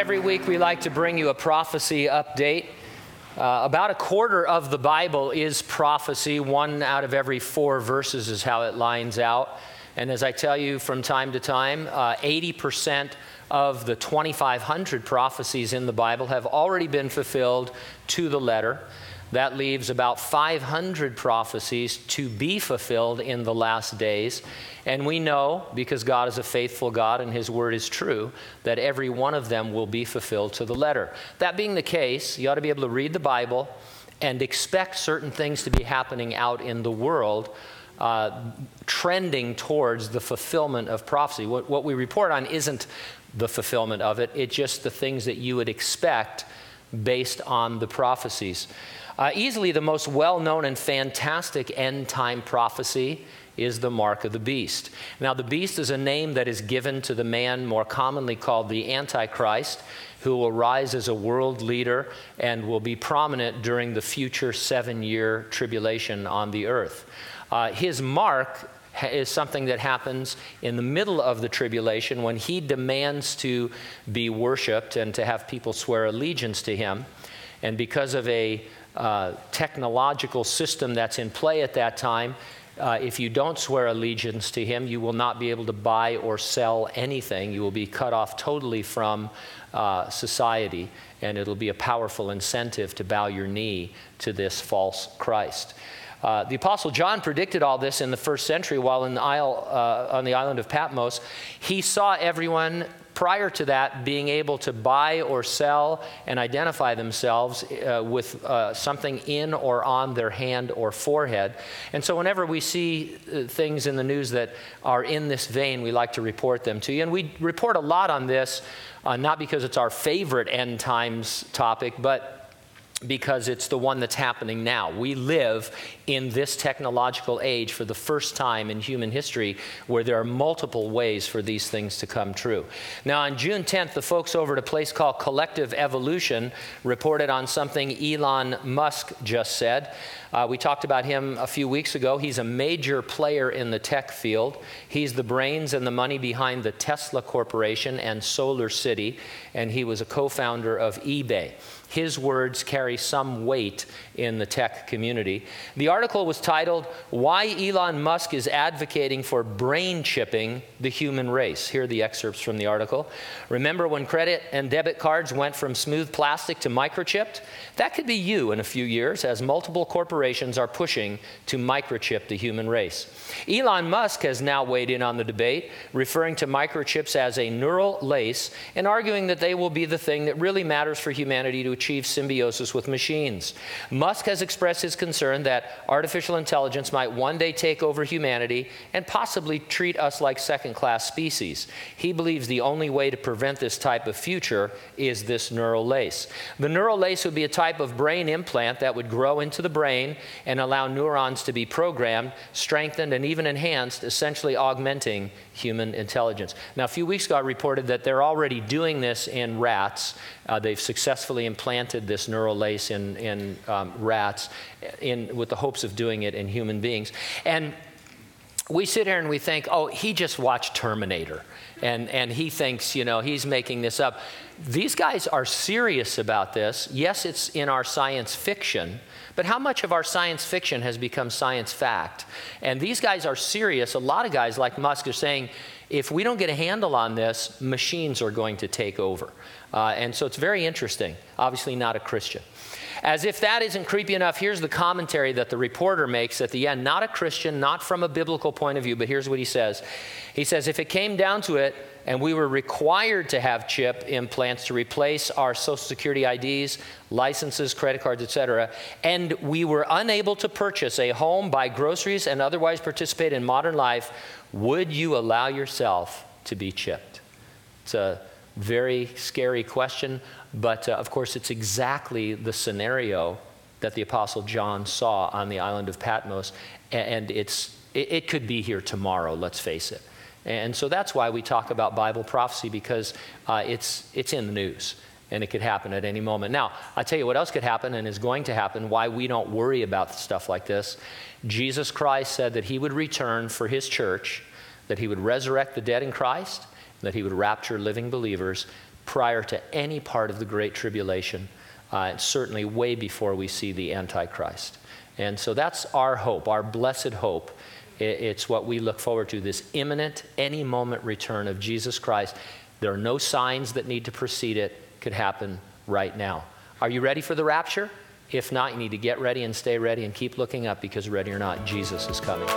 Every week we like to bring you a prophecy update. Uh, about a quarter of the Bible is prophecy. One out of every four verses is how it lines out. And as I tell you from time to time, uh, 80% of the 2,500 prophecies in the Bible have already been fulfilled to the letter. That leaves about 500 prophecies to be fulfilled in the last days. And we know, because God is a faithful God and His word is true, that every one of them will be fulfilled to the letter. That being the case, you ought to be able to read the Bible and expect certain things to be happening out in the world. Uh, trending towards the fulfillment of prophecy. What, what we report on isn't the fulfillment of it, it's just the things that you would expect based on the prophecies. Uh, easily the most well known and fantastic end time prophecy is the mark of the beast. Now, the beast is a name that is given to the man more commonly called the Antichrist, who will rise as a world leader and will be prominent during the future seven year tribulation on the earth. Uh, his mark is something that happens in the middle of the tribulation when he demands to be worshiped and to have people swear allegiance to him. And because of a uh, technological system that's in play at that time, uh, if you don't swear allegiance to him, you will not be able to buy or sell anything. You will be cut off totally from uh, society, and it'll be a powerful incentive to bow your knee to this false Christ. Uh, the Apostle John predicted all this in the first century while in the isle, uh, on the island of Patmos. He saw everyone prior to that being able to buy or sell and identify themselves uh, with uh, something in or on their hand or forehead. And so, whenever we see uh, things in the news that are in this vein, we like to report them to you. And we report a lot on this, uh, not because it's our favorite end times topic, but because it's the one that's happening now. We live in this technological age for the first time in human history where there are multiple ways for these things to come true. Now, on June 10th, the folks over at a place called Collective Evolution reported on something Elon Musk just said. Uh, we talked about him a few weeks ago. He's a major player in the tech field. He's the brains and the money behind the Tesla Corporation and Solar City, and he was a co founder of eBay his words carry some weight in the tech community. The article was titled, Why Elon Musk is Advocating for Brain Chipping the Human Race. Here are the excerpts from the article. Remember when credit and debit cards went from smooth plastic to microchipped? That could be you in a few years as multiple corporations are pushing to microchip the human race. Elon Musk has now weighed in on the debate, referring to microchips as a neural lace and arguing that they will be the thing that really matters for humanity to achieve symbiosis with machines. Musk has expressed his concern that artificial intelligence might one day take over humanity and possibly treat us like second class species. He believes the only way to prevent this type of future is this neural lace. The neural lace would be a type of brain implant that would grow into the brain and allow neurons to be programmed, strengthened, and even enhanced, essentially augmenting human intelligence. Now, a few weeks ago, I reported that they're already doing this in rats. Uh, they've successfully implanted this neural lace in, in um, rats in, with the hopes of doing it in human beings. And we sit here and we think, oh, he just watched Terminator. And, and he thinks, you know, he's making this up. These guys are serious about this. Yes, it's in our science fiction, but how much of our science fiction has become science fact? And these guys are serious. A lot of guys like Musk are saying, if we don't get a handle on this, machines are going to take over. Uh, and so it's very interesting. Obviously, not a Christian. As if that isn't creepy enough, here's the commentary that the reporter makes at the end. Not a Christian, not from a biblical point of view, but here's what he says. He says, if it came down to it, and we were required to have chip implants to replace our social security IDs, licenses, credit cards, etc. And we were unable to purchase a home, buy groceries, and otherwise participate in modern life. Would you allow yourself to be chipped? It's a very scary question, but uh, of course, it's exactly the scenario that the Apostle John saw on the island of Patmos, and it's, it, it could be here tomorrow, let's face it. And so that's why we talk about Bible prophecy because uh, it's, it's in the news and it could happen at any moment. Now, I'll tell you what else could happen and is going to happen, why we don't worry about stuff like this. Jesus Christ said that he would return for his church, that he would resurrect the dead in Christ, that he would rapture living believers prior to any part of the Great Tribulation, uh, certainly way before we see the Antichrist. And so that's our hope, our blessed hope. It's what we look forward to this imminent, any moment return of Jesus Christ. There are no signs that need to precede it, it could happen right now. Are you ready for the rapture? If not, you need to get ready and stay ready and keep looking up because, ready or not, Jesus is coming.